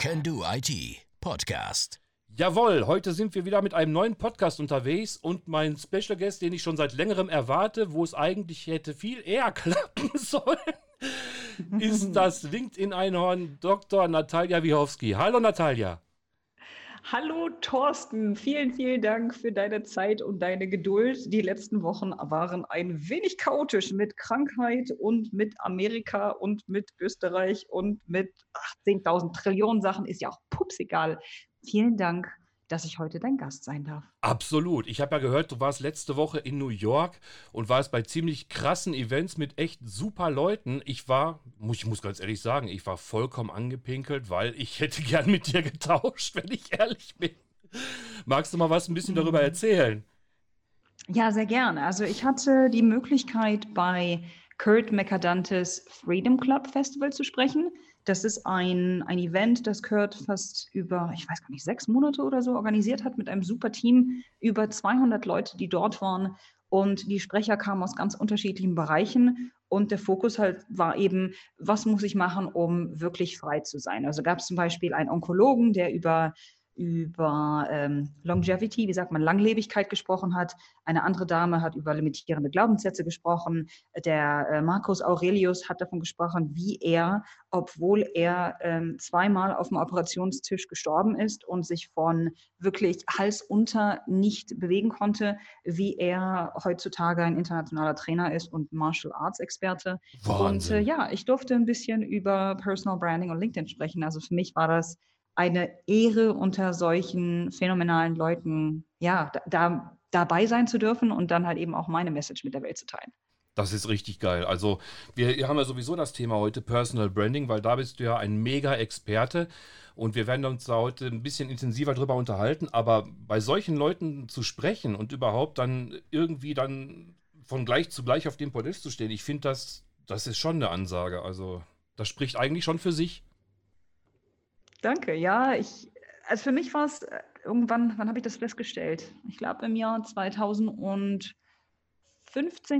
Can Do IT Podcast. Jawohl, heute sind wir wieder mit einem neuen Podcast unterwegs und mein Special Guest, den ich schon seit längerem erwarte, wo es eigentlich hätte viel eher klappen sollen, ist das LinkedIn-Einhorn Dr. Natalia Wiechowski. Hallo Natalia. Hallo Thorsten, vielen, vielen Dank für deine Zeit und deine Geduld. Die letzten Wochen waren ein wenig chaotisch mit Krankheit und mit Amerika und mit Österreich und mit 10.000 Trillionen Sachen. Ist ja auch pups egal. Vielen Dank dass ich heute dein Gast sein darf. Absolut. Ich habe ja gehört, du warst letzte Woche in New York und warst bei ziemlich krassen Events mit echt super Leuten. Ich war, muss, ich muss ganz ehrlich sagen, ich war vollkommen angepinkelt, weil ich hätte gern mit dir getauscht, wenn ich ehrlich bin. Magst du mal was ein bisschen darüber mhm. erzählen? Ja, sehr gerne. Also ich hatte die Möglichkeit bei Kurt McAdantes Freedom Club Festival zu sprechen. Das ist ein, ein Event, das Kurt fast über, ich weiß gar nicht, sechs Monate oder so organisiert hat mit einem super Team, über 200 Leute, die dort waren. Und die Sprecher kamen aus ganz unterschiedlichen Bereichen. Und der Fokus halt war eben, was muss ich machen, um wirklich frei zu sein? Also gab es zum Beispiel einen Onkologen, der über über ähm, Longevity, wie sagt man, Langlebigkeit gesprochen hat. Eine andere Dame hat über limitierende Glaubenssätze gesprochen. Der äh, Marcus Aurelius hat davon gesprochen, wie er, obwohl er ähm, zweimal auf dem Operationstisch gestorben ist und sich von wirklich Hals unter nicht bewegen konnte, wie er heutzutage ein internationaler Trainer ist und Martial Arts Experte. Wahnsinn. Und äh, ja, ich durfte ein bisschen über Personal Branding und LinkedIn sprechen. Also für mich war das eine Ehre, unter solchen phänomenalen Leuten ja, da, dabei sein zu dürfen und dann halt eben auch meine Message mit der Welt zu teilen. Das ist richtig geil. Also, wir haben ja sowieso das Thema heute Personal Branding, weil da bist du ja ein mega Experte und wir werden uns da heute ein bisschen intensiver drüber unterhalten. Aber bei solchen Leuten zu sprechen und überhaupt dann irgendwie dann von gleich zu gleich auf dem Podest zu stehen, ich finde, das, das ist schon eine Ansage. Also, das spricht eigentlich schon für sich. Danke. Ja, ich, also für mich war es äh, irgendwann, wann habe ich das festgestellt? Ich glaube im Jahr 2015,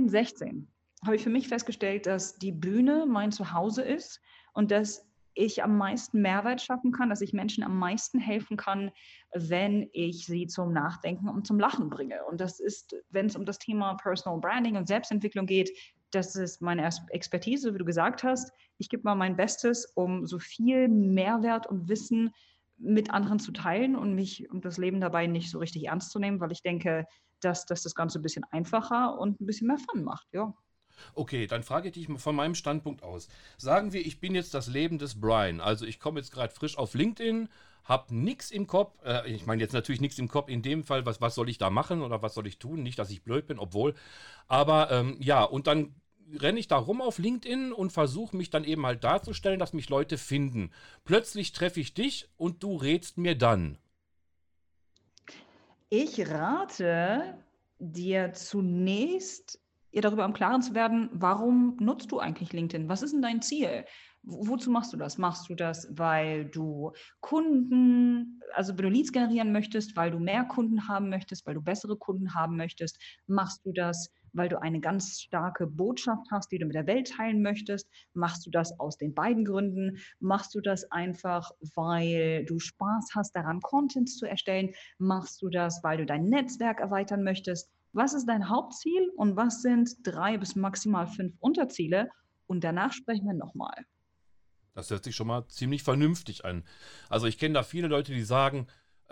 16 habe ich für mich festgestellt, dass die Bühne mein Zuhause ist und dass ich am meisten Mehrwert schaffen kann, dass ich Menschen am meisten helfen kann, wenn ich sie zum Nachdenken und zum Lachen bringe. Und das ist, wenn es um das Thema Personal Branding und Selbstentwicklung geht, das ist meine Expertise, wie du gesagt hast. Ich gebe mal mein Bestes, um so viel Mehrwert und Wissen mit anderen zu teilen und mich und das Leben dabei nicht so richtig ernst zu nehmen, weil ich denke, dass, dass das Ganze ein bisschen einfacher und ein bisschen mehr Fun macht, ja. Okay, dann frage ich dich von meinem Standpunkt aus. Sagen wir, ich bin jetzt das Leben des Brian. Also ich komme jetzt gerade frisch auf LinkedIn, habe nichts im Kopf. Äh, ich meine jetzt natürlich nichts im Kopf in dem Fall, was, was soll ich da machen oder was soll ich tun? Nicht, dass ich blöd bin, obwohl. Aber ähm, ja, und dann renne ich da rum auf LinkedIn und versuche mich dann eben halt darzustellen, dass mich Leute finden. Plötzlich treffe ich dich und du rätst mir dann. Ich rate dir zunächst, ihr darüber im Klaren zu werden, warum nutzt du eigentlich LinkedIn? Was ist denn dein Ziel? Wozu machst du das? Machst du das, weil du Kunden, also wenn du Leads generieren möchtest, weil du mehr Kunden haben möchtest, weil du bessere Kunden haben möchtest? Machst du das, weil du eine ganz starke Botschaft hast, die du mit der Welt teilen möchtest? Machst du das aus den beiden Gründen? Machst du das einfach, weil du Spaß hast, daran Contents zu erstellen? Machst du das, weil du dein Netzwerk erweitern möchtest? Was ist dein Hauptziel und was sind drei bis maximal fünf Unterziele? Und danach sprechen wir nochmal. Das hört sich schon mal ziemlich vernünftig an. Also ich kenne da viele Leute, die sagen,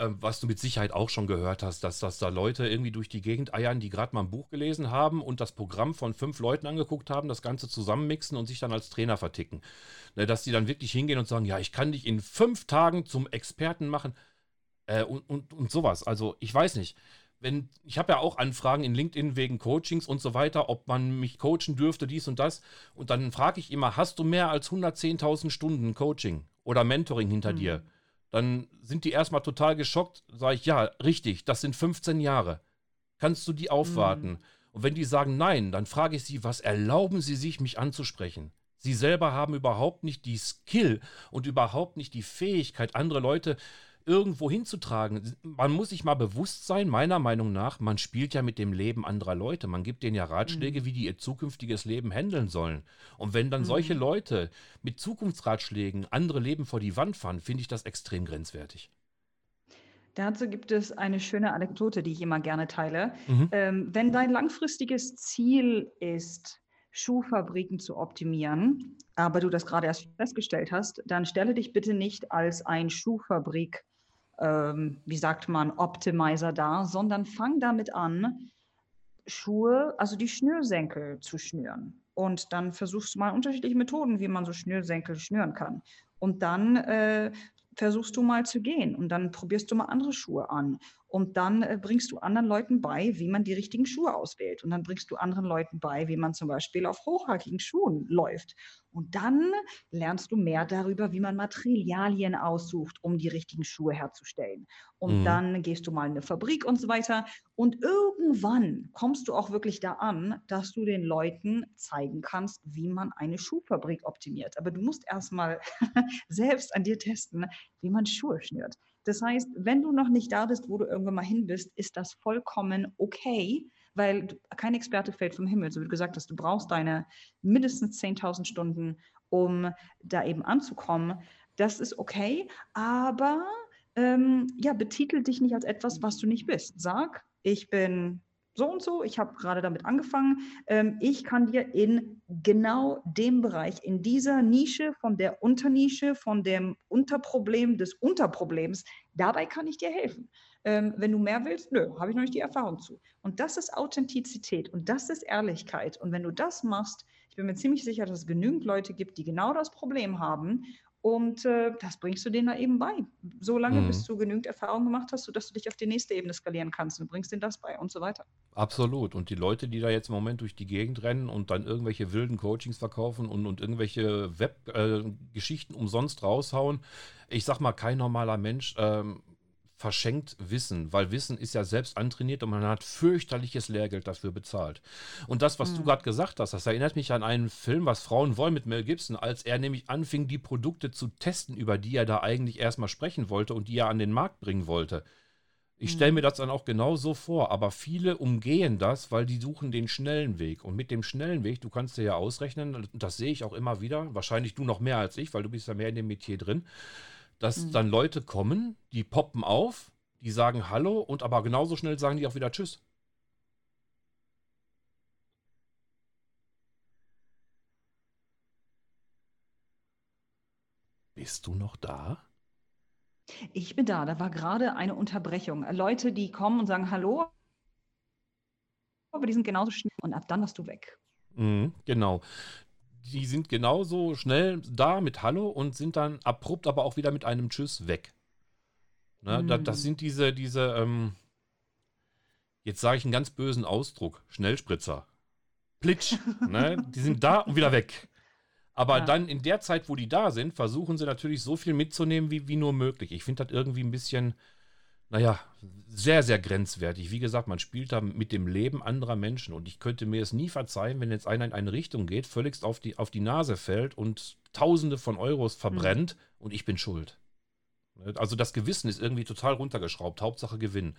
was du mit Sicherheit auch schon gehört hast, dass, dass da Leute irgendwie durch die Gegend eiern, die gerade mal ein Buch gelesen haben und das Programm von fünf Leuten angeguckt haben, das Ganze zusammenmixen und sich dann als Trainer verticken. Ne, dass die dann wirklich hingehen und sagen, ja, ich kann dich in fünf Tagen zum Experten machen äh, und, und, und sowas. Also ich weiß nicht wenn, ich habe ja auch Anfragen in LinkedIn wegen Coachings und so weiter, ob man mich coachen dürfte, dies und das. Und dann frage ich immer, hast du mehr als 110.000 Stunden Coaching oder Mentoring hinter mhm. dir? Dann sind die erstmal total geschockt. Sage ich, ja, richtig, das sind 15 Jahre. Kannst du die aufwarten? Mhm. Und wenn die sagen nein, dann frage ich sie, was erlauben sie sich, mich anzusprechen? Sie selber haben überhaupt nicht die Skill und überhaupt nicht die Fähigkeit, andere Leute irgendwo hinzutragen. Man muss sich mal bewusst sein, meiner Meinung nach, man spielt ja mit dem Leben anderer Leute. Man gibt denen ja Ratschläge, Mhm. wie die ihr zukünftiges Leben handeln sollen. Und wenn dann solche Mhm. Leute mit Zukunftsratschlägen andere Leben vor die Wand fahren, finde ich das extrem grenzwertig. Dazu gibt es eine schöne Anekdote, die ich immer gerne teile. Mhm. Ähm, wenn dein langfristiges Ziel ist, Schuhfabriken zu optimieren, aber du das gerade erst festgestellt hast, dann stelle dich bitte nicht als ein Schuhfabrik, ähm, wie sagt man, Optimizer dar, sondern fang damit an, Schuhe, also die Schnürsenkel zu schnüren. Und dann versuchst du mal unterschiedliche Methoden, wie man so Schnürsenkel schnüren kann. Und dann äh, versuchst du mal zu gehen und dann probierst du mal andere Schuhe an. Und dann äh, bringst du anderen Leuten bei, wie man die richtigen Schuhe auswählt. Und dann bringst du anderen Leuten bei, wie man zum Beispiel auf hochhackigen Schuhen läuft. Und dann lernst du mehr darüber, wie man Materialien aussucht, um die richtigen Schuhe herzustellen. Und Mhm. dann gehst du mal in eine Fabrik und so weiter. Und irgendwann kommst du auch wirklich da an, dass du den Leuten zeigen kannst, wie man eine Schuhfabrik optimiert. Aber du musst erstmal selbst an dir testen, wie man Schuhe schnürt. Das heißt, wenn du noch nicht da bist, wo du irgendwann mal hin bist, ist das vollkommen okay, weil kein Experte fällt vom Himmel. So wie du gesagt hast, du brauchst deine mindestens 10.000 Stunden, um da eben anzukommen. Das ist okay, aber ähm, ja, betitel dich nicht als etwas, was du nicht bist. Sag, ich bin so und so, ich habe gerade damit angefangen. Ähm, ich kann dir in genau dem Bereich, in dieser Nische, von der Unternische, von dem Unterproblem des Unterproblems, dabei kann ich dir helfen. Ähm, wenn du mehr willst, nö, habe ich noch nicht die Erfahrung zu. Und das ist Authentizität und das ist Ehrlichkeit. Und wenn du das machst, ich bin mir ziemlich sicher, dass es genügend Leute gibt, die genau das Problem haben. Und äh, das bringst du denen da eben bei. So lange, Mhm. bis du genügend Erfahrung gemacht hast, sodass du dich auf die nächste Ebene skalieren kannst. Du bringst denen das bei und so weiter. Absolut. Und die Leute, die da jetzt im Moment durch die Gegend rennen und dann irgendwelche wilden Coachings verkaufen und, und irgendwelche Web-Geschichten umsonst raushauen, ich sag mal, kein normaler Mensch ähm, verschenkt Wissen, weil Wissen ist ja selbst antrainiert und man hat fürchterliches Lehrgeld dafür bezahlt. Und das, was du Mhm. gerade gesagt hast, das erinnert mich an einen Film, was Frauen wollen mit Mel Gibson, als er nämlich anfing, die Produkte zu testen, über die er da eigentlich erstmal sprechen wollte und die er an den Markt bringen wollte. Ich stelle Mhm. mir das dann auch genau so vor, aber viele umgehen das, weil die suchen den schnellen Weg. Und mit dem schnellen Weg, du kannst dir ja ausrechnen, das sehe ich auch immer wieder, wahrscheinlich du noch mehr als ich, weil du bist ja mehr in dem Metier drin, dass Mhm. dann Leute kommen, die poppen auf, die sagen Hallo und aber genauso schnell sagen die auch wieder Tschüss. Bist du noch da? Ich bin da. Da war gerade eine Unterbrechung. Leute, die kommen und sagen Hallo, aber die sind genauso schnell. Und ab dann warst du weg. Mhm, genau. Die sind genauso schnell da mit Hallo und sind dann abrupt aber auch wieder mit einem Tschüss weg. Ne, da, das Mhm. sind diese, diese, ähm, jetzt sage ich einen ganz bösen Ausdruck, Schnellspritzer. Plitsch. ne? Die sind da und wieder weg. Aber Ja. dann in der Zeit, wo die da sind, versuchen sie natürlich so viel mitzunehmen, wie, wie nur möglich. Ich finde das irgendwie ein bisschen, naja, sehr, sehr grenzwertig. Wie gesagt, man spielt da mit dem Leben anderer Menschen und ich könnte mir es nie verzeihen, wenn jetzt einer in eine Richtung geht, völligst auf die, auf die Nase fällt und Tausende von Euros verbrennt und ich bin schuld. Also das Gewissen ist irgendwie total runtergeschraubt. Hauptsache Gewinn.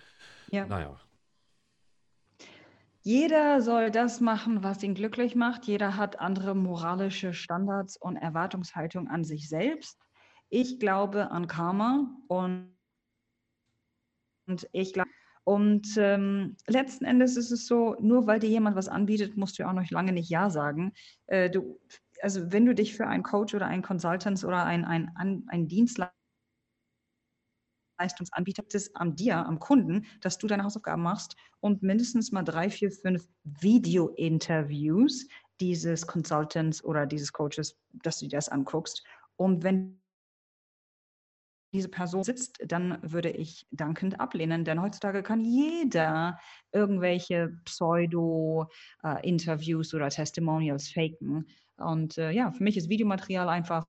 Ja. Naja. Jeder soll das machen, was ihn glücklich macht. Jeder hat andere moralische Standards und Erwartungshaltung an sich selbst. Ich glaube an Karma und, und ich glaube, und ähm, letzten Endes ist es so, nur weil dir jemand was anbietet, musst du auch noch lange nicht Ja sagen. Äh, du, also wenn du dich für einen Coach oder einen Consultant oder ein, ein, ein, Dienstleister Leistungsanbieter es an dir, am Kunden, dass du deine Hausaufgaben machst und mindestens mal drei, vier, fünf Video-Interviews dieses Consultants oder dieses Coaches, dass du dir das anguckst. Und wenn diese Person sitzt, dann würde ich dankend ablehnen, denn heutzutage kann jeder irgendwelche Pseudo-Interviews oder Testimonials faken. Und äh, ja, für mich ist Videomaterial einfach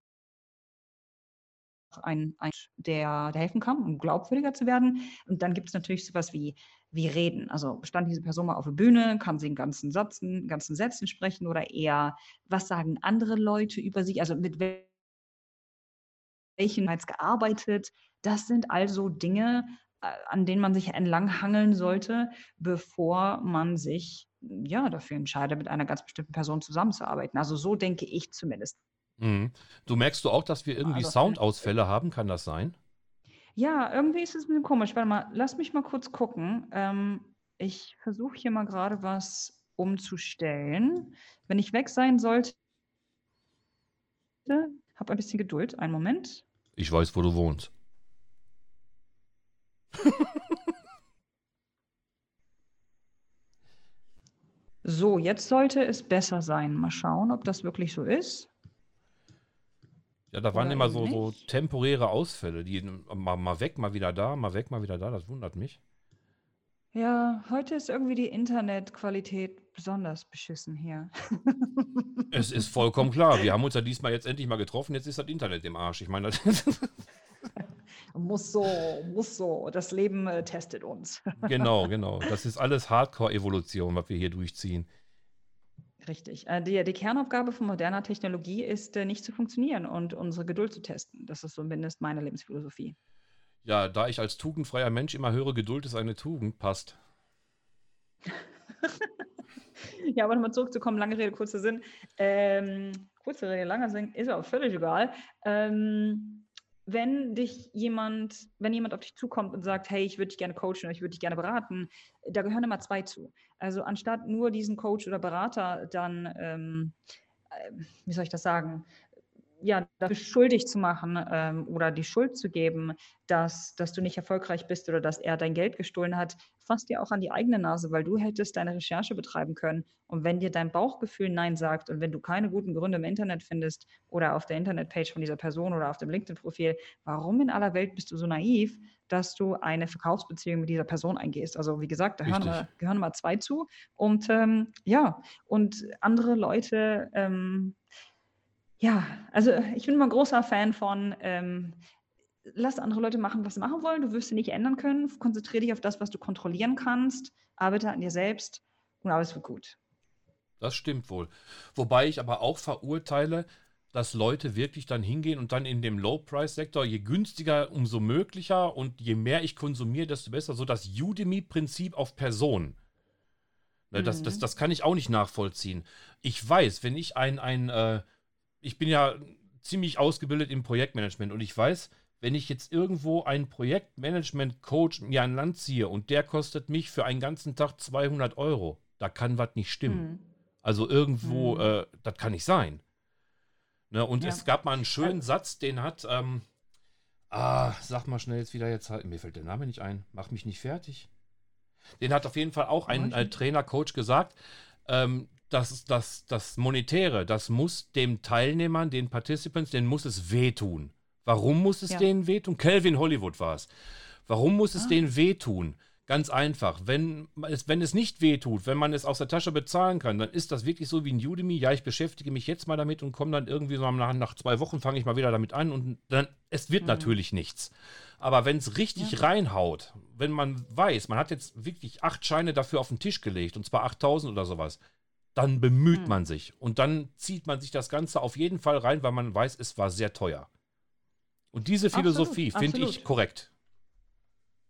ein, ein der, der helfen kann, um glaubwürdiger zu werden. Und dann gibt es natürlich sowas wie, wie Reden. Also stand diese Person mal auf der Bühne, kann sie in ganzen Sätzen, ganzen Sätzen sprechen oder eher, was sagen andere Leute über sich? Also mit welchen bereits gearbeitet. Das sind also Dinge, äh, an denen man sich entlanghangeln sollte, bevor man sich ja dafür entscheidet, mit einer ganz bestimmten Person zusammenzuarbeiten. Also so denke ich zumindest. Mhm. Du merkst du auch, dass wir irgendwie Also, Soundausfälle haben? Kann das sein? ja, irgendwie ist es ein bisschen komisch. Warte mal, lass mich mal kurz gucken. Ähm, ich versuche hier mal gerade was umzustellen. Wenn ich weg sein sollte, hab ein bisschen Geduld. Einen Moment. Ich weiß, wo du wohnst. So, jetzt sollte es besser sein. Mal schauen, ob das wirklich so ist. Ja, da waren Oder immer eben so, so temporäre Ausfälle, die mal, mal weg, mal wieder da, mal weg, mal wieder da. Das wundert mich. Ja, heute ist irgendwie die Internetqualität besonders beschissen hier. Es ist vollkommen klar. Wir haben uns ja diesmal jetzt endlich mal getroffen. Jetzt ist das Internet im Arsch. Ich meine, das Muss so, muss so. Das Leben äh, testet uns. genau, genau. Das ist alles Hardcore-Evolution, was wir hier durchziehen. Richtig. Äh, die, die Kernaufgabe von moderner Technologie ist, äh, nicht zu funktionieren und unsere Geduld zu testen. Das ist zumindest meine Lebensphilosophie. Ja, da ich als tugendfreier Mensch immer höre, Geduld ist eine Tugend, passt. Ja, aber nochmal zurückzukommen, lange Rede, kurzer Sinn. Ähm, kurze Rede, langer Sinn, ist auch völlig egal. Ähm, wenn dich jemand, wenn jemand auf dich zukommt und sagt, hey, ich würde dich gerne coachen oder ich würde dich gerne beraten, da gehören immer zwei zu. Also anstatt nur diesen Coach oder Berater dann, ähm, äh, wie soll ich das sagen, ja, dafür schuldig zu machen ähm, oder die Schuld zu geben, dass, dass du nicht erfolgreich bist oder dass er dein Geld gestohlen hat, fasst dir auch an die eigene Nase, weil du hättest deine Recherche betreiben können. Und wenn dir dein Bauchgefühl Nein sagt und wenn du keine guten Gründe im Internet findest oder auf der Internetpage von dieser Person oder auf dem LinkedIn-Profil, warum in aller Welt bist du so naiv, dass du eine Verkaufsbeziehung mit dieser Person eingehst? Also wie gesagt, da hören, Richtig. gehören immer zwei zu. Und ähm, ja, und andere Leute, ähm, ja, also ich bin immer ein großer Fan von, ähm, lass andere Leute machen, was sie machen wollen. Du wirst sie nicht ändern können. Konzentriere dich auf das, was du kontrollieren kannst. Arbeite an dir selbst und alles wird gut. Das stimmt wohl. Wobei ich aber auch verurteile, dass Leute wirklich dann hingehen und dann in dem Low-Price-Sektor, je günstiger, umso möglicher und je mehr ich konsumiere, desto besser. So das Udemy-Prinzip auf Person. Ne, das, das, Mhm. das kann ich auch nicht nachvollziehen. Ich weiß, wenn ich ein, ein äh, ich bin ja ziemlich ausgebildet im Projektmanagement und ich weiß, wenn ich jetzt irgendwo einen Projektmanagement-Coach mir an Land ziehe und der kostet mich für einen ganzen Tag 200 Euro, da kann was nicht stimmen. Mhm. Also irgendwo, Mhm. äh, das kann nicht sein. Ne, und Ja. es gab mal einen schönen Satz, den hat, ähm, ah, sag mal schnell jetzt wieder jetzt, halt- mir fällt der Name nicht ein, mach mich nicht fertig. Den hat auf jeden Fall auch ein äh. Trainer, Coach gesagt, ähm, dass das, das Monetäre, das muss dem Teilnehmern, den Participants, denen muss es wehtun. Warum muss es Ja. denen wehtun? Calvin Hollywood war es. Warum muss es Ah. denen wehtun? Ganz einfach. Wenn es, wenn es nicht wehtut, wenn man es aus der Tasche bezahlen kann, dann ist das wirklich so wie ein Udemy. Ja, ich beschäftige mich jetzt mal damit und komme dann irgendwie so nach, nach zwei Wochen fange ich mal wieder damit an und dann, es wird Mhm. natürlich nichts. Aber wenn es richtig Ja. reinhaut, wenn man weiß, man hat jetzt wirklich acht Scheine dafür auf den Tisch gelegt und zwar 8000 oder sowas, dann bemüht Mhm. man sich und dann zieht man sich das Ganze auf jeden Fall rein, weil man weiß, es war sehr teuer. Und diese Philosophie finde ich korrekt.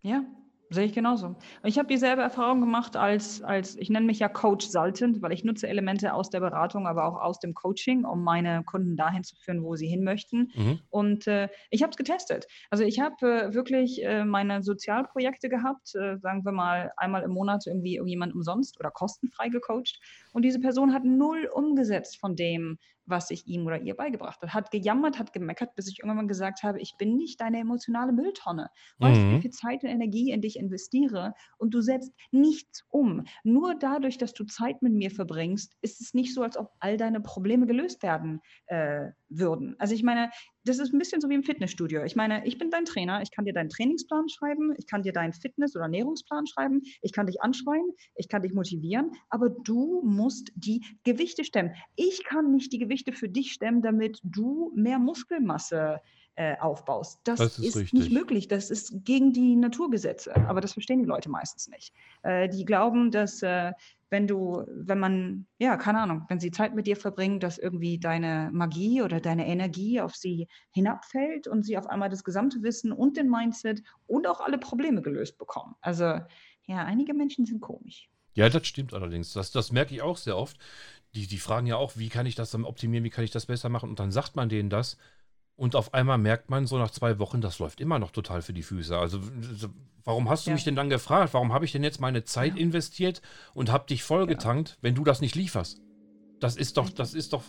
Ja, sehe ich genauso. Ich habe dieselbe Erfahrung gemacht als, als, ich nenne mich ja Coach Saltant, weil ich nutze Elemente aus der Beratung, aber auch aus dem Coaching, um meine Kunden dahin zu führen, wo sie hin möchten. Mhm. Und äh, ich habe es getestet. Also ich habe äh, wirklich äh, meine Sozialprojekte gehabt, äh, sagen wir mal einmal im Monat irgendwie irgendjemand umsonst oder kostenfrei gecoacht. Und diese Person hat null umgesetzt von dem, was ich ihm oder ihr beigebracht habe. Hat gejammert, hat gemeckert, bis ich irgendwann gesagt habe, ich bin nicht deine emotionale Mülltonne. Weißt du, Mhm. wie viel Zeit und Energie in dich investiere und du setzt nichts um. Nur dadurch, dass du Zeit mit mir verbringst, ist es nicht so, als ob all deine Probleme gelöst werden äh, würden. Also ich meine, das ist ein bisschen so wie im Fitnessstudio. Ich meine, ich bin dein Trainer, ich kann dir deinen Trainingsplan schreiben, ich kann dir deinen Fitness- oder Ernährungsplan schreiben, ich kann dich anschreien, ich kann dich motivieren, aber du musst die Gewichte stemmen. Ich kann nicht die Gewichte für dich stemmen, damit du mehr Muskelmasse äh, aufbaust. Das, Das ist ist, nicht möglich. Das ist gegen die Naturgesetze. Aber das verstehen die Leute meistens nicht. Äh, die glauben, dass äh, wenn du, wenn man, ja, keine Ahnung, wenn sie Zeit mit dir verbringen, dass irgendwie deine Magie oder deine Energie auf sie hinabfällt und sie auf einmal das gesamte Wissen und den Mindset und auch alle Probleme gelöst bekommen. Also, ja, einige Menschen sind komisch. Ja, das stimmt allerdings. Das, das merke ich auch sehr oft. Die, die fragen ja auch, wie kann ich das dann optimieren, wie kann ich das besser machen? Und dann sagt man denen das. Und auf einmal merkt man so nach zwei Wochen, das läuft immer noch total für die Füße. Also, warum hast du Ja. mich denn dann gefragt? Warum habe ich denn jetzt meine Zeit Ja. investiert und habe dich vollgetankt, wenn du das nicht lieferst? Das ist doch, das ist doch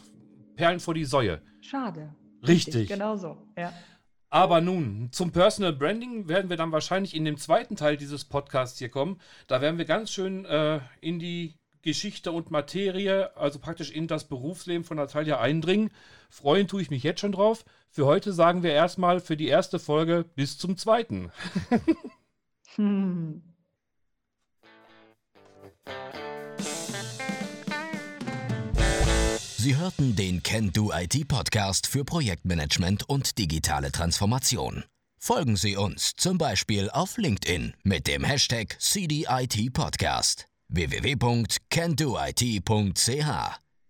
Perlen vor die Säue. Schade. Richtig. Genau so, ja. Aber nun, zum Personal Branding werden wir dann wahrscheinlich in dem zweiten Teil dieses Podcasts hier kommen. Da werden wir ganz schön äh, in die Geschichte und Materie, also praktisch in das Berufsleben von Natalia eindringen. Freuen tue ich mich jetzt schon drauf. Für heute sagen wir erstmal für die erste Folge bis zum zweiten. Hm. Sie hörten den Can Do IT Podcast für Projektmanagement und digitale Transformation. Folgen Sie uns zum Beispiel auf LinkedIn mit dem Hashtag CDIT Podcast www.candoit.ch.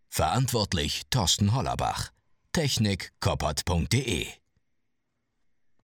Verantwortlich Thorsten Hollerbach. Technik koppert.de